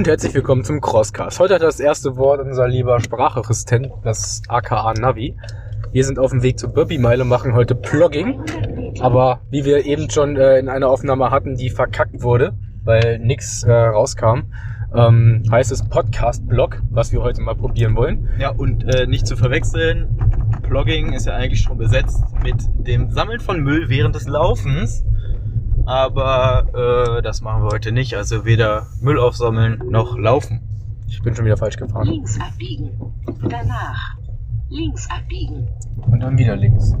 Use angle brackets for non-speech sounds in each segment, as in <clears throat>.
und herzlich willkommen zum Crosscast. Heute hat das erste Wort unser lieber Sprachassistent, das aka Navi. Wir sind auf dem Weg zur Burpee-Meile, machen heute Plogging. Aber wie wir eben schon äh, in einer Aufnahme hatten, die verkackt wurde, weil nix äh, rauskam, ähm, heißt es Podcast-Blog, was wir heute mal probieren wollen. Ja, und äh, nicht zu verwechseln, Plogging ist ja eigentlich schon besetzt mit dem Sammeln von Müll während des Laufens. Aber äh, das machen wir heute nicht. Also weder Müll aufsammeln noch laufen. Ich bin schon wieder falsch gefahren. Links abbiegen. Danach links abbiegen. Und dann wieder links.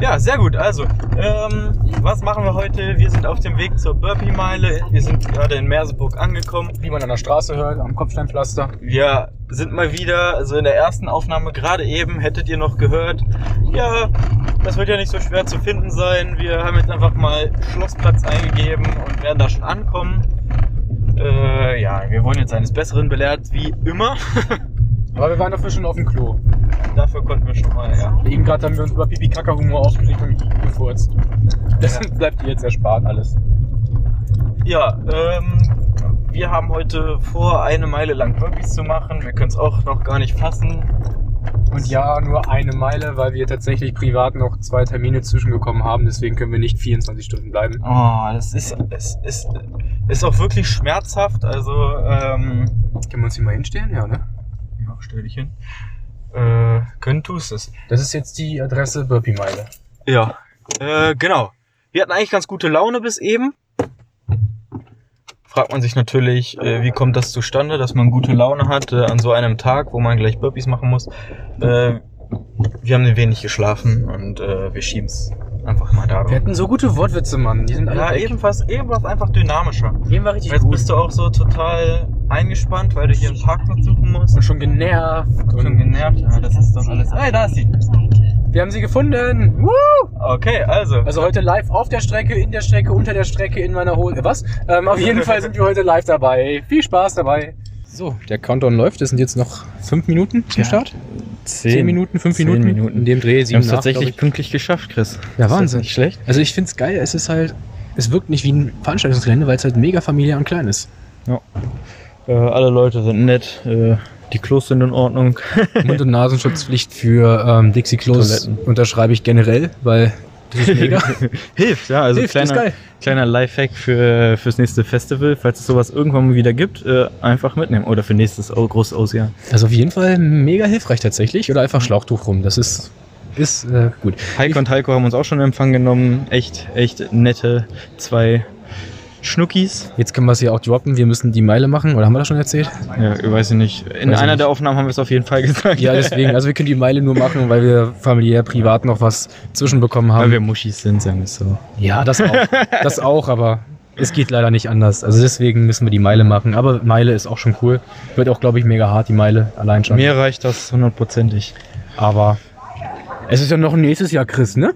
Ja, sehr gut. Also, ähm, was machen wir heute? Wir sind auf dem Weg zur Burpee-Meile. Wir sind gerade in Merseburg angekommen. Wie man an der Straße hört, am Kopfsteinpflaster. Wir sind mal wieder, also in der ersten Aufnahme gerade eben, hättet ihr noch gehört, ja, das wird ja nicht so schwer zu finden sein. Wir haben jetzt einfach mal Schlossplatz eingegeben und werden da schon ankommen. Äh, ja, wir wurden jetzt eines Besseren belehrt, wie immer. <laughs> Aber wir waren dafür schon auf dem Klo. Dafür konnten wir schon mal, ja. Eben gerade haben wir uns über Pipi-Kaka-Humor aufgeregt und gefurzt. Das Ja. <laughs> bleibt dir jetzt erspart alles. Ja, ähm, wir haben heute vor, eine Meile lang Burpees zu machen. Wir können es auch noch gar nicht fassen. Und ja, nur eine Meile, weil wir tatsächlich privat noch zwei Termine zwischengekommen haben. Deswegen können wir nicht 24 Stunden bleiben. Oh, das ist, es ist, ist auch wirklich schmerzhaft. Also, ähm, Können wir uns hier mal hinstellen? Ja, ne? ja, stell dich hin. Äh, können tust es. Das ist jetzt die Adresse Burpee-Meile. Ja, äh, genau. Wir hatten eigentlich ganz gute Laune bis eben. Fragt man sich natürlich, äh, wie kommt das zustande, dass man gute Laune hat äh, an so einem Tag, wo man gleich Burpees machen muss. Äh, wir haben ein wenig geschlafen und äh, wir schieben's einfach mal da. Wir hatten so gute Wortwitze, Mann. Die sind alle Ja, weg. eben was, eben was einfach dynamischer. Eben war richtig Jetzt gut. bist du auch so total eingespannt, weil du hier einen Parkplatz suchen musst. Und schon genervt. Und Schon genervt. Ja, das ist doch alles. Hey, da ist sie. Wir haben sie gefunden. Woo! Okay, also. Also heute live auf der Strecke, in der Strecke, unter der Strecke, in meiner Hose. Was? Ähm, auf jeden Fall sind wir heute live dabei. Viel Spaß dabei. So, der Countdown läuft. Es sind jetzt noch fünf Minuten zum Ja. Start. Zehn, Zehn Minuten, fünf Zehn Minuten. Minuten. In dem Dreh Wir sieben haben es tatsächlich pünktlich geschafft, Chris. Ja, Ist Wahnsinn. Nicht schlecht. Also ich find's geil. Es ist halt, es wirkt nicht wie ein Veranstaltungsgelände, weil es halt mega familiär und klein ist. Äh, alle Leute sind nett. Äh, die Klos sind in Ordnung. Mund- <laughs> und Nasenschutzpflicht für ähm, Dixie-Klos unterschreibe ich generell, weil das ist mega. <laughs> Hilft, ja. Also Hilft, kleiner, kleiner Lifehack für, fürs nächste Festival, falls es sowas irgendwann mal wieder gibt, äh, einfach mitnehmen. Oder für nächstes großes Ausjahr. Also auf jeden Fall mega hilfreich tatsächlich. Oder einfach Schlauchtuch rum. Das ist, ist äh, gut. Heiko und Heiko haben uns auch schon in Empfang genommen. Echt, echt nette zwei Schnuckis. Jetzt können wir es ja auch droppen. Wir müssen die Meile machen. Oder haben wir das schon erzählt? Ja, ich weiß ich nicht. In Weiß einer nicht. der Aufnahmen haben wir es auf jeden Fall gesagt. Ja, deswegen. Also wir können die Meile nur machen, weil wir familiär, privat noch was zwischenbekommen Weil haben. wir Muschis sind, sagen wir es so. ja, das auch. Das auch, aber es geht leider nicht anders. Also deswegen müssen wir die Meile machen. Aber Meile ist auch schon cool. Wird auch, glaube ich, mega hart, die Meile allein schon. Mir reicht das hundertprozentig. Aber es ist ja noch nächstes Jahr, Chris, ne?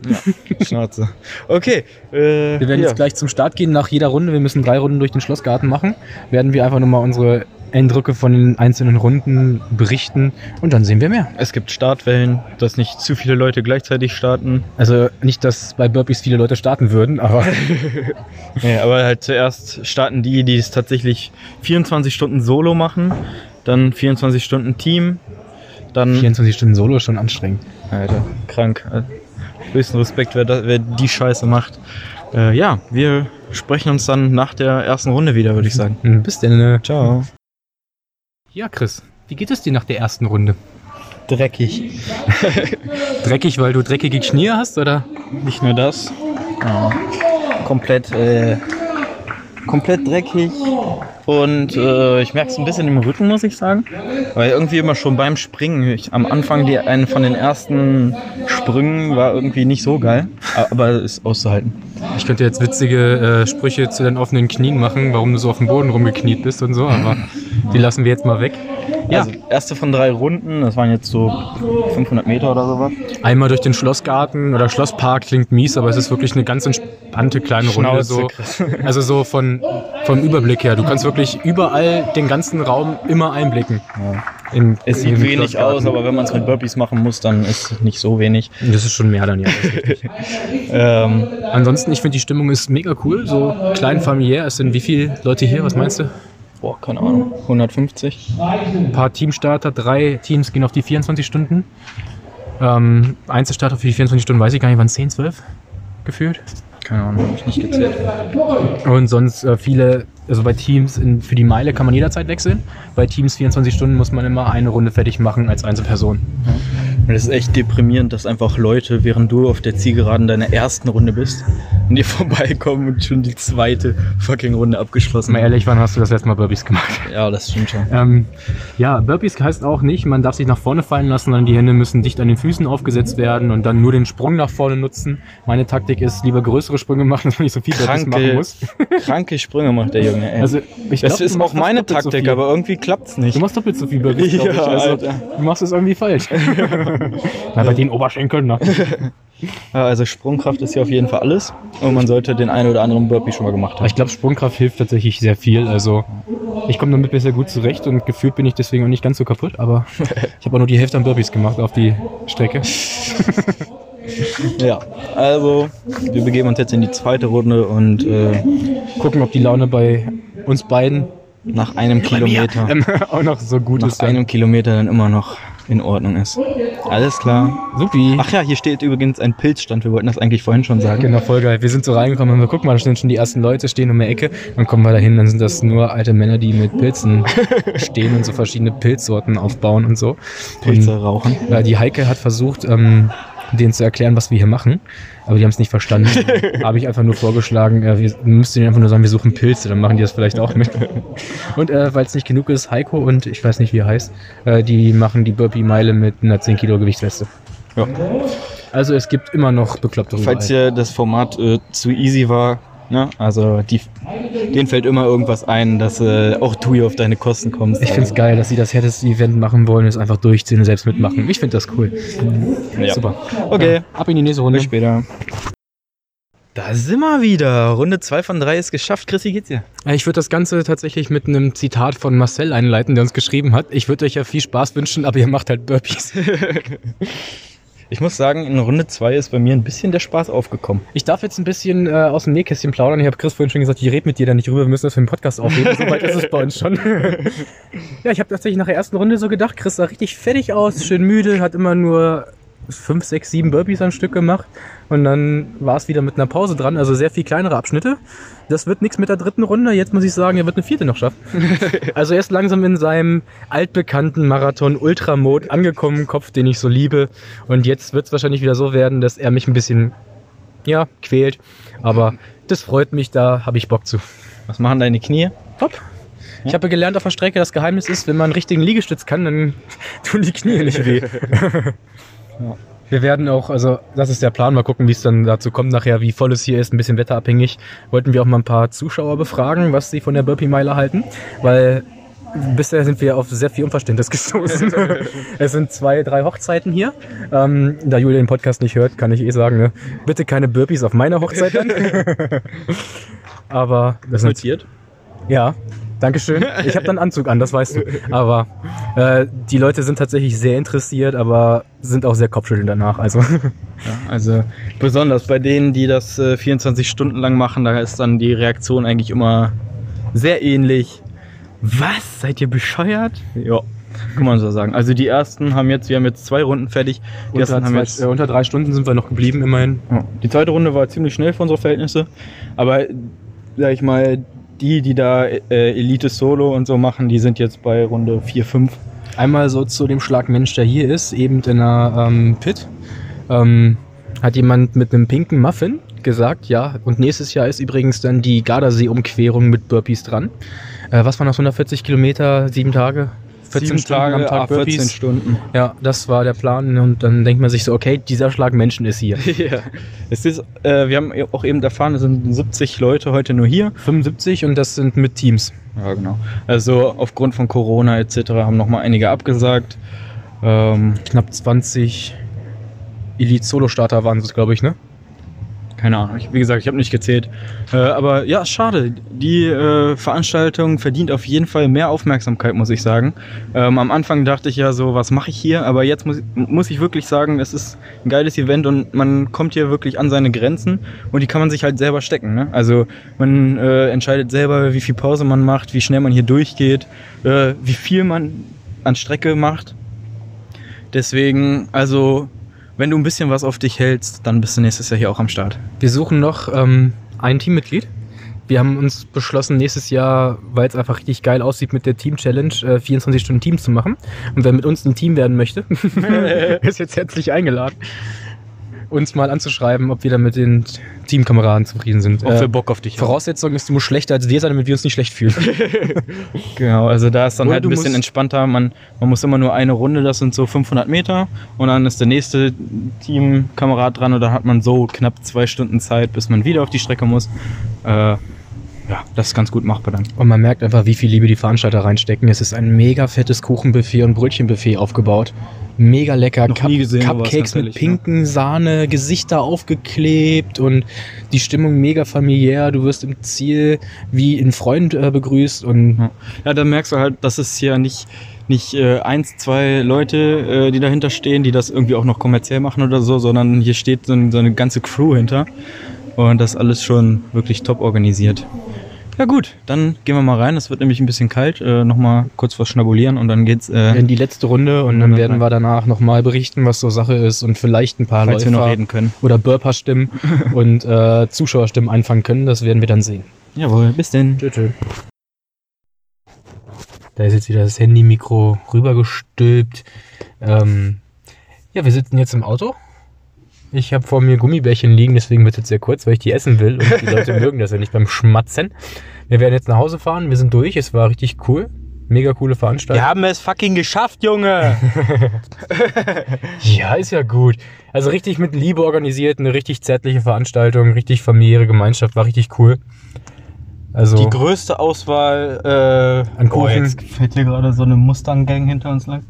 Schnauze. Okay. Äh, Wir werden ja. jetzt gleich zum Start gehen. Nach jeder Runde, wir müssen drei Runden durch den Schlossgarten machen, werden wir einfach nochmal unsere Eindrücke von den einzelnen Runden berichten und dann sehen wir mehr. Es gibt Startwellen, dass nicht zu viele Leute gleichzeitig starten. Also nicht, dass bei Burpees viele Leute starten würden, aber <laughs> Nee, aber halt zuerst starten die, die es tatsächlich 24 Stunden Solo machen, dann 24 Stunden Team, dann 24 Stunden Solo ist schon anstrengend. Alter, krank. Höchsten Respekt, wer, da, wer die Scheiße macht. Äh, ja, wir sprechen uns dann nach der ersten Runde wieder, würde ich sagen. Hm, Bis denn. äh. Ciao. Ja, Chris, wie geht es dir nach der ersten Runde? Dreckig. <laughs> Dreckig, weil du dreckige Knie hast, oder? Nicht nur das. Ja. Komplett, äh, komplett dreckig. Und äh, ich merke es ein bisschen im Rücken, muss ich sagen. Weil irgendwie immer schon beim Springen, ich, am Anfang die, einen von den ersten Sprüngen war irgendwie nicht so geil. Aber ist auszuhalten. Ich könnte jetzt witzige äh, Sprüche zu deinen offenen Knien machen, warum du so auf dem Boden rumgekniet bist und so, aber die lassen wir jetzt mal weg. Ja, Also erste von drei Runden, das waren jetzt so 500 Meter oder sowas. einmal durch den Schlossgarten oder Schlosspark klingt mies, aber es ist wirklich eine ganz entspannte kleine Runde. So. <laughs> Also so von, vom Überblick her. Du kannst wirklich überall den ganzen Raum immer einblicken. Ja. In, Es sieht wenig aus, aber wenn man es mit Burpees machen muss, dann ist es nicht so wenig. Das ist schon mehr dann, ja. <laughs> Ähm, Ansonsten, ich finde, die Stimmung ist mega cool. So klein familiär. Es sind wie viele Leute hier? Was meinst du? Boah, keine Ahnung, 150. Ein paar Teamstarter, drei Teams gehen auf die 24 Stunden. Ähm, Einzelstarter für die 24 Stunden weiß ich gar nicht, waren 10, 12 gefühlt. Keine Ahnung, habe ich nicht gezählt. Und sonst äh, viele, also bei Teams in, für die Meile kann man jederzeit wechseln. Bei Teams 24 Stunden muss man immer eine Runde fertig machen als Einzelperson. Und es ist echt deprimierend, dass einfach Leute, während du auf der Zielgeraden deiner ersten Runde bist, an dir <laughs> vorbeikommen und schon die zweite fucking Runde abgeschlossen Mal ehrlich, wann hast du das letzte Mal Burpees gemacht? <laughs> Ja, das stimmt schon. Ähm, ja, Burpees heißt auch nicht, man darf sich nach vorne fallen lassen, sondern die Hände müssen dicht an den Füßen aufgesetzt werden und dann nur den Sprung nach vorne nutzen. Meine Taktik ist, lieber größere Sprünge machen, <laughs> dass man nicht so viel Burpees machen Kranke, muss. kranke Sprünge macht der Junge, ey. Also, ich das glaub, du ist auch meine so Taktik, viel. aber irgendwie klappt's nicht. Du machst doppelt so viel Burpees, Ja. Also, du machst es irgendwie falsch. Na, bei den Oberschenkeln, ne? <laughs> Ja, also Sprungkraft ist hier auf jeden Fall alles und man sollte den einen oder anderen Burpee schon mal gemacht haben. ich glaube, Sprungkraft hilft tatsächlich sehr viel. Also ich komme damit bisher gut zurecht und gefühlt bin ich deswegen auch nicht ganz so kaputt. Aber <laughs> ich habe auch nur die Hälfte an Burpees gemacht auf die Strecke. Ja, also wir begeben uns jetzt in die zweite Runde und äh, Gucken, ob die Laune bei uns beiden nach einem Kilometer, <laughs> auch noch so gut nach ist. dann. einem Kilometer dann immer noch in Ordnung ist. Alles klar. Supi. Ach ja, hier steht übrigens ein Pilzstand. Wir wollten das eigentlich vorhin schon sagen. Genau, voll geil. Wir sind so reingekommen und wir gucken mal, da stehen schon die ersten Leute, stehen um die Ecke. Dann kommen wir dahin, dann sind das nur alte Männer, die mit Pilzen <laughs> stehen und so verschiedene Pilzsorten aufbauen und so. Pilze rauchen. Äh, die Heike hat versucht, ähm, denen zu erklären, was wir hier machen, aber die haben es nicht verstanden. <laughs> Habe ich einfach nur vorgeschlagen, äh, wir müssten denen einfach nur sagen, wir suchen Pilze, dann machen die das vielleicht auch mit. Und äh, weil es nicht genug ist, Heiko und ich weiß nicht, wie er heißt, äh, die machen die Burpee-Meile mit einer 10 Kilo Gewichtsweste. Ja. Also es gibt immer noch Bekloppte Falls dir das Format äh, zu easy war, ne? also die, denen fällt immer irgendwas ein, dass äh, auch du hier auf deine Kosten kommst. Ich finde es geil, dass sie das härteste Event machen wollen, es einfach durchziehen und selbst mitmachen. Ich finde das cool. Ja. Super. Okay, Ab in die nächste Runde. bis später. Da sind wir wieder. Runde 2 von 3 ist geschafft. Chrissy, wie geht's dir? Äh, Ich würde das Ganze tatsächlich mit einem Zitat von Marcel einleiten, der uns geschrieben hat. Ich würde euch ja viel Spaß wünschen, aber ihr macht halt Burpees. <laughs> Ich muss sagen, in Runde 2 ist bei mir ein bisschen der Spaß aufgekommen. Ich darf jetzt ein bisschen äh, aus dem Nähkästchen plaudern. Ich habe Chris vorhin schon gesagt, ich rede mit dir da nicht rüber, wir müssen das für den Podcast aufheben. Soweit ist es bei uns schon. <laughs> ja, ich habe tatsächlich nach der ersten Runde so gedacht, Chris sah richtig fertig aus, schön müde, hat immer nur fünf, sechs, sieben Burpees am Stück gemacht. Und dann war es wieder mit einer Pause dran, also sehr viel kleinere Abschnitte. Das wird nichts mit der dritten Runde. Jetzt muss ich sagen, er wird eine vierte noch schaffen. <laughs> also er ist langsam in seinem altbekannten Marathon Ultramode angekommen, Kopf, den ich so liebe. Und jetzt wird es wahrscheinlich wieder so werden, dass er mich ein bisschen, ja, quält. Aber das freut mich, da habe ich Bock zu. Was machen deine Knie? Top. Ich habe gelernt auf der Strecke, das Geheimnis ist, wenn man einen richtigen Liegestütz kann, dann <laughs> tun die Knie nicht weh. <laughs> Wir werden auch, also das ist der Plan, mal gucken, wie es dann dazu kommt nachher, wie voll es hier ist, ein bisschen wetterabhängig. Wollten wir auch mal ein paar Zuschauer befragen, was sie von der Burpee-Meile halten, weil bisher sind wir auf sehr viel Unverständnis <laughs> gestoßen. es sind zwei, drei Hochzeiten hier. Ähm, da Julia den Podcast nicht hört, kann ich eh sagen, ne? bitte keine Burpees auf meiner Hochzeit dann. <laughs> Aber das sind Notiert. ja, Dankeschön. Ich habe dann Anzug an, das weißt du. Aber äh, die Leute sind tatsächlich sehr interessiert, aber sind auch sehr kopfschüttelnd danach. Also Ja, also besonders bei denen, die das äh, 24 Stunden lang machen, da ist dann die Reaktion eigentlich immer sehr ähnlich. Was? Seid ihr bescheuert? Ja, kann man so sagen. Also die ersten haben jetzt, wir haben jetzt zwei Runden fertig. Die unter, ersten haben zwei, jetzt, äh, unter drei Stunden sind wir noch geblieben, immerhin. ja, die zweite Runde war ziemlich schnell für unsere Verhältnisse. Aber sag ich mal, die, die da äh, Elite Solo und so machen, die sind jetzt bei Runde 4, 5. Einmal so zu dem Schlagmensch, der hier ist, eben in einer ähm, Pit. Ähm, hat jemand mit einem pinken Muffin gesagt, ja. Und nächstes Jahr ist übrigens dann die Gardasee-Umquerung mit Burpees dran. Äh, was waren das, 140 Kilometer, sieben Tage? 14 Stunden am Tag ah, 14 Burpees? Stunden. Ja, das war der Plan. Und dann denkt man sich so, okay, dieser Schlag Menschen ist hier. <laughs> ja. Es ist, äh, wir haben auch eben erfahren, es sind 70 Leute heute nur hier. 75 und das sind mit Teams. Ja, genau. Also aufgrund von Corona etc. haben nochmal einige abgesagt. Ähm, Knapp 20 Elite-Solo-Starter waren es, glaube ich, ne? Keine Ahnung. Ich, wie gesagt, ich habe nicht gezählt. Äh, aber ja, schade. Die äh, Veranstaltung verdient auf jeden Fall mehr Aufmerksamkeit, muss ich sagen. Ähm, am Anfang dachte ich ja so, was mache ich hier? Aber jetzt muss, muss ich wirklich sagen, es ist ein geiles Event und man kommt hier wirklich an seine Grenzen und die kann man sich halt selber stecken. Ne? Also man äh, entscheidet selber, wie viel Pause man macht, wie schnell man hier durchgeht, äh, wie viel man an Strecke macht. Deswegen, also wenn du ein bisschen was auf dich hältst, dann bist du nächstes Jahr hier auch am Start. Wir suchen noch ähm, ein Teammitglied. Wir haben uns beschlossen, nächstes Jahr, weil es einfach richtig geil aussieht mit der Team-Challenge, äh, 24 Stunden Teams zu machen. Und wer mit uns ein Team werden möchte, <laughs> ist jetzt herzlich eingeladen, uns mal anzuschreiben, ob wir da mit den Teamkameraden zufrieden sind. Ob Äh, wir Bock auf dich haben. Voraussetzung ist, du musst schlechter als wir sein, damit wir uns nicht schlecht fühlen. <laughs> Genau, also da ist dann Oder halt du ein bisschen entspannter. Man, man muss immer nur eine Runde, das sind so 500 Meter. Und dann ist der nächste Teamkamerad dran und dann hat man so knapp zwei Stunden Zeit, bis man wieder auf die Strecke muss. Äh, ja, das ist ganz gut machbar dann. Und man merkt einfach, wie viel Liebe die Veranstalter reinstecken. Es ist ein mega fettes Kuchenbuffet und Brötchenbuffet aufgebaut. Mega lecker. Noch nie gesehen, Cupcakes mit ehrlich, pinken Sahne, Gesichter aufgeklebt und die Stimmung mega familiär. Du wirst im Ziel wie ein Freund äh, begrüßt und Ja. Ja, da merkst du halt, dass es hier nicht, nicht äh, eins, zwei Leute, äh, die dahinter stehen, die das irgendwie auch noch kommerziell machen oder so, sondern hier steht so, so eine ganze Crew hinter. Und das alles schon wirklich top organisiert. Ja gut, dann gehen wir mal rein. Es wird nämlich ein bisschen kalt. Äh, Nochmal kurz was schnabulieren und dann geht's, äh, in die letzte Runde und dann werden wir danach nochmal berichten, was so Sache ist und vielleicht ein paar falls wir noch reden können. oder Burper-Stimmen <laughs> und äh, Zuschauerstimmen einfangen können. Das werden wir dann sehen. Jawohl, bis denn. Tschö, Da ist jetzt wieder das Handy-Mikro rübergestülpt. Ähm, ja, wir sitzen jetzt im Auto. Ich habe vor mir Gummibärchen liegen, deswegen wird es jetzt sehr kurz, weil ich die essen will. Und die Leute <laughs> mögen das ja nicht beim Schmatzen. Wir werden jetzt nach Hause fahren. Wir sind durch. Es war richtig cool. Mega coole Veranstaltung. haben es fucking geschafft, Junge! <laughs> Ja, ist ja gut. Also richtig mit Liebe organisiert, eine richtig zärtliche Veranstaltung, richtig familiäre Gemeinschaft, war richtig cool. Also Die größte Auswahl äh, An Kuchen. Oh, jetzt fällt hier gerade so eine Mustang-Gang hinter uns lang.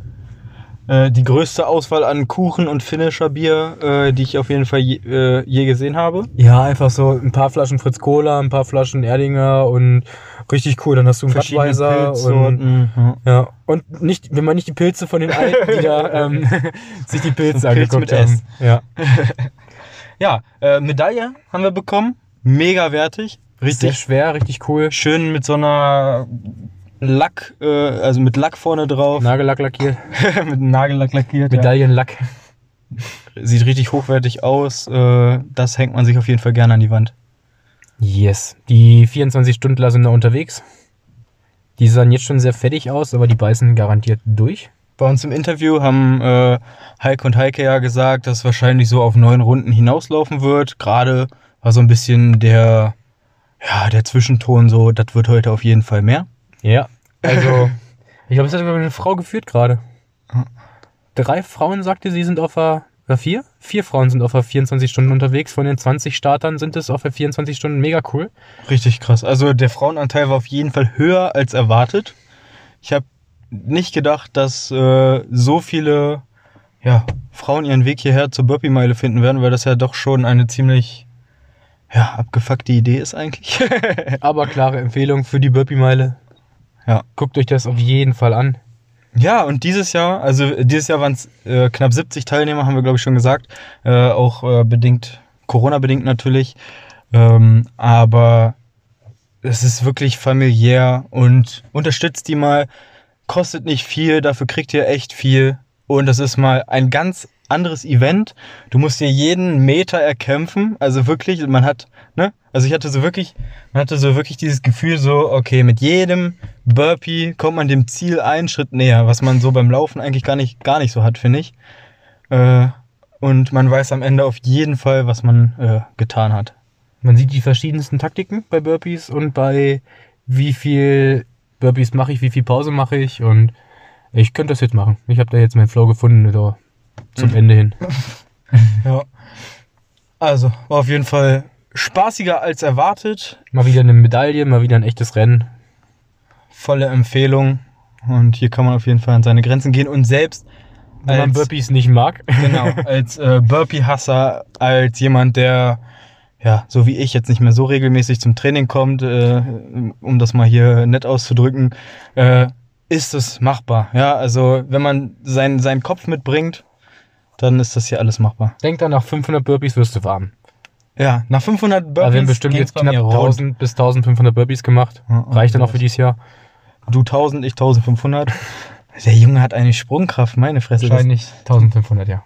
Äh, die größte Auswahl an Kuchen und Finisher-Bier, äh, die ich auf jeden Fall je, äh, je gesehen habe. ja, einfach so ein paar Flaschen Fritz Cola, ein paar Flaschen Erdinger und richtig cool. Dann hast du einen Budweiser und Pilzsorten, ja. und nicht, wenn man nicht die Pilze von den Alten, die da <laughs> ähm, sich die Pilze So Pilz angeguckt mit haben. S. Ja, <laughs> Ja, äh, Medaille haben wir bekommen. Mega wertig. sehr Richtig schwer, richtig cool. schön mit so einer Lack, äh, also mit Lack vorne drauf. Nagellack lackiert, <laughs> mit Nagellack lackiert. Ja. Medaillenlack. Sieht richtig hochwertig aus. Äh, das hängt man sich auf jeden Fall gerne an die Wand. Yes. Die 24-Stündler sind noch unterwegs. Die sahen jetzt schon sehr fettig aus, aber die beißen garantiert durch. Bei uns im Interview haben äh, Heike und Heike ja gesagt, dass es wahrscheinlich so auf neun Runden hinauslaufen wird. Gerade war so ein bisschen der, ja, der Zwischenton so, das wird heute auf jeden Fall mehr. Ja. Also, <laughs> ich glaube, es hat sogar eine Frau geführt gerade. Drei Frauen sagte sie, sind auf der. Oder vier? Vier Frauen sind auf der 24 Stunden unterwegs. Von den 20 Startern sind es auf der 24 Stunden. Mega cool. Richtig krass. Also der Frauenanteil war auf jeden Fall höher als erwartet. Ich habe nicht gedacht, dass äh, so viele ja, Frauen ihren Weg hierher zur Burpee-Meile finden werden, weil das ja doch schon eine ziemlich ja, abgefuckte Idee ist eigentlich. <laughs> Aber klare Empfehlung für die Burpee-Meile. Ja. Guckt euch das auf jeden Fall an. Ja, und dieses Jahr, also dieses Jahr waren es äh, knapp 70 Teilnehmer, haben wir glaube ich schon gesagt. Äh, auch äh, bedingt, Corona-bedingt natürlich. Ähm, aber es ist wirklich familiär und unterstützt die mal. Kostet nicht viel, dafür kriegt ihr echt viel. Und das ist mal ein ganz anderes Event. Du musst dir jeden Meter erkämpfen. Also wirklich, man hat, ne? Also ich hatte so wirklich, man hatte so wirklich dieses Gefühl so, okay, mit jedem Burpee kommt man dem Ziel einen Schritt näher, was man so beim Laufen eigentlich gar nicht, gar nicht so hat, finde ich. Äh, und man weiß am Ende auf jeden Fall, was man äh, getan hat. Man sieht die verschiedensten Taktiken bei Burpees und bei wie viel Burpees mache ich, wie viel Pause mache ich und ich könnte das jetzt machen. Ich habe da jetzt meinen Flow gefunden da zum Mhm. Ende hin. <laughs> Ja. Also, war auf jeden Fall spaßiger als erwartet. Mal wieder eine Medaille, mal wieder ein echtes Rennen. Volle Empfehlung. Und hier kann man auf jeden Fall an seine Grenzen gehen. Und selbst Wenn man Burpees nicht mag. genau, <laughs> als äh, Burpee-Hasser, als jemand, der ja, so wie ich jetzt nicht mehr so regelmäßig zum Training kommt, äh, um das mal hier nett auszudrücken, äh, ist es machbar. Ja, also wenn man sein, seinen Kopf mitbringt, dann ist das hier alles machbar. Denk dann, nach 500 Burpees wirst du warm. Ja, nach 500 Burpees. Aber wir haben bestimmt jetzt knapp mir rund. 1000 bis 1500 Burpees gemacht. Ja, Reicht dann auch für dieses Jahr? Du 1000, ich 1500. <laughs> Der Junge hat eine Sprungkraft, meine Fresse. Wahrscheinlich 1500, ja.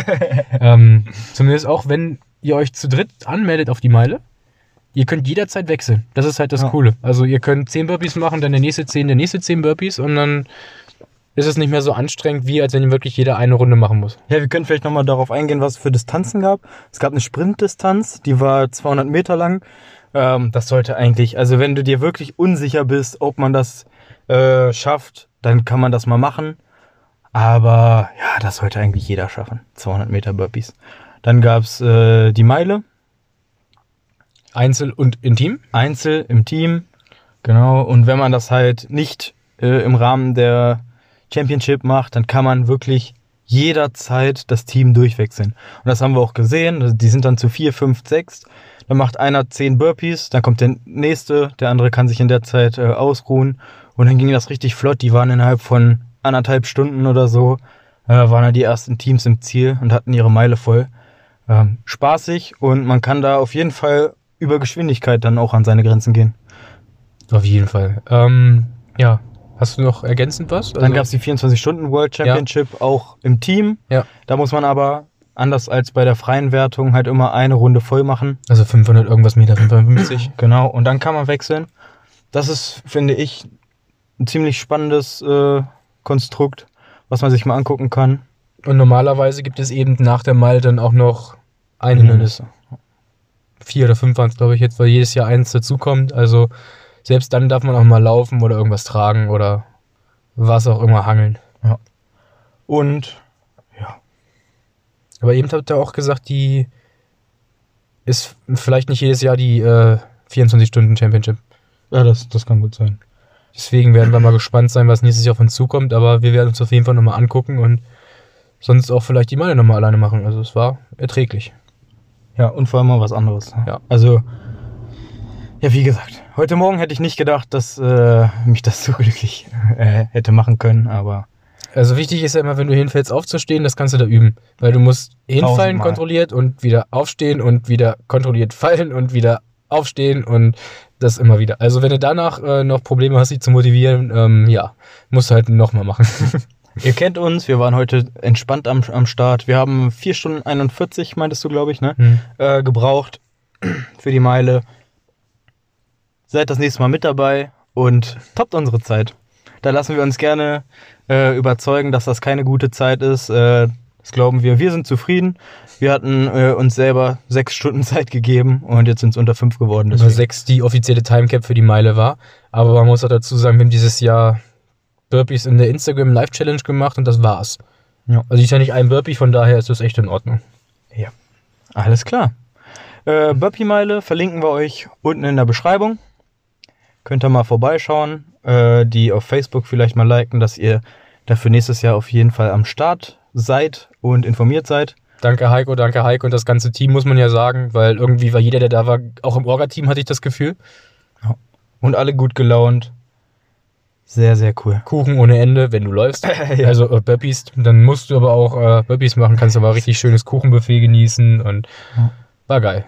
<laughs> ähm, zumindest auch, wenn ihr euch zu dritt anmeldet auf die Meile, ihr könnt jederzeit wechseln. Das ist halt das Ja. Coole. Also ihr könnt 10 Burpees machen, dann der nächste 10, der nächste 10 Burpees und dann ist es nicht mehr so anstrengend, wie als wenn wirklich jeder eine Runde machen muss. Ja, wir können vielleicht nochmal darauf eingehen, was es für Distanzen gab. Es gab eine Sprintdistanz, die war 200 Meter lang. Ähm, das sollte eigentlich, also wenn du dir wirklich unsicher bist, ob man das äh, schafft, dann kann man das mal machen. Aber ja, das sollte eigentlich jeder schaffen. 200 Meter Burpees. Dann gab's äh, die Meile, Einzel und Intim. Einzel im Team. Genau. Und wenn man das halt nicht äh, im Rahmen der Championship macht, dann kann man wirklich jederzeit das Team durchwechseln. Und das haben wir auch gesehen. Also Die sind dann zu vier, fünf, sechs. Dann macht einer zehn Burpees, dann kommt der nächste, der andere kann sich in der Zeit äh, ausruhen. Und dann ging das richtig flott. Die waren innerhalb von anderthalb Stunden oder so, äh, waren dann die ersten Teams im Ziel und hatten ihre Meile voll. Ähm, spaßig und man kann da auf jeden Fall über Geschwindigkeit dann auch an seine Grenzen gehen. Auf jeden Fall. Ähm, ja. Hast du noch ergänzend was? Dann gab es die 24 Stunden World Championship auch im Team. Ja. Da muss man aber anders als bei der freien Wertung halt immer eine Runde voll machen. Also 500 irgendwas Meter, 550. <clears throat> Genau. Und dann kann man wechseln. Das ist, finde ich, ein ziemlich spannendes äh, Konstrukt, was man sich mal angucken kann. Und normalerweise gibt es eben nach der Mile dann auch noch ein Hindernis. Vier oder fünf waren es, glaube ich, jetzt, weil jedes Jahr eins dazukommt. Also selbst dann darf man auch mal laufen oder irgendwas tragen oder was auch immer hangeln. Und Aber eben habt ihr auch gesagt, die ist vielleicht nicht jedes Jahr die äh, 24-Stunden-Championship. ja, das, das kann gut sein. Deswegen werden wir mal gespannt sein, was nächstes Jahr auf uns zukommt. Aber wir werden uns auf jeden Fall nochmal angucken und sonst auch vielleicht die Meile nochmal alleine machen. Also es war erträglich. Ja, und vor allem mal was anderes. Ja. Also, ja, wie gesagt, heute Morgen hätte ich nicht gedacht, dass äh, mich das so <laughs> glücklich äh, hätte machen können, aber Also wichtig ist ja immer, wenn du hinfällst, aufzustehen, das kannst du da üben. Weil du musst hinfallen Tausendmal. kontrolliert und wieder aufstehen und wieder kontrolliert fallen und wieder aufstehen und das immer wieder. Also wenn du danach äh, noch Probleme hast, dich zu motivieren, ähm, ja, musst du halt nochmal machen. <laughs> Ihr kennt uns, wir waren heute entspannt am, am Start. Wir haben 4 Stunden 41, meintest du, glaube ich, ne? Hm. Äh, gebraucht für die Meile. Seid das nächste Mal mit dabei und toppt unsere Zeit. Da lassen wir uns gerne äh, überzeugen, dass das keine gute Zeit ist. Äh, das glauben wir. Wir sind zufrieden. Wir hatten äh, uns selber sechs Stunden <laughs> Zeit gegeben und jetzt sind es unter fünf geworden. Deswegen. 6 die offizielle Timecap für die Meile war. Aber man muss auch dazu sagen, wir haben dieses Jahr Burpees in der Instagram Live Challenge gemacht und das war's. Ja. Also ich ja nicht ein Burpee, von daher ist das echt in Ordnung. Alles klar. Äh, Burpee-Meile verlinken wir euch unten in der Beschreibung. Könnt ihr mal vorbeischauen, äh, die auf Facebook vielleicht mal liken, dass ihr dafür nächstes Jahr auf jeden Fall am Start seid und informiert seid. Danke Heiko, danke Heiko und das ganze Team muss man ja sagen, weil irgendwie war jeder, der da war, auch im Orga-Team hatte ich das Gefühl. Und alle gut gelaunt. Sehr, sehr cool. Kuchen ohne Ende, wenn du läufst. <laughs> Ja. Also äh, Burpees, dann musst du aber auch äh, Burpees machen, kannst aber richtig schönes Kuchenbuffet genießen und Ja. war geil.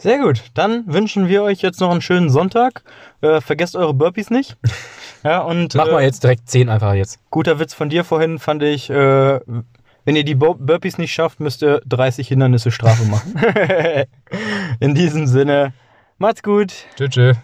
Sehr gut. Dann wünschen wir euch jetzt noch einen schönen Sonntag. Äh, vergesst eure Burpees nicht. <laughs> Ja, und Mach äh, mal jetzt direkt 10 einfach jetzt. guter Witz von dir vorhin fand ich, äh, wenn ihr die Bur Burpees nicht schafft, müsst ihr 30 Hindernisse Strafe machen. <laughs> In diesem Sinne, macht's gut. Tschüss. tschüss.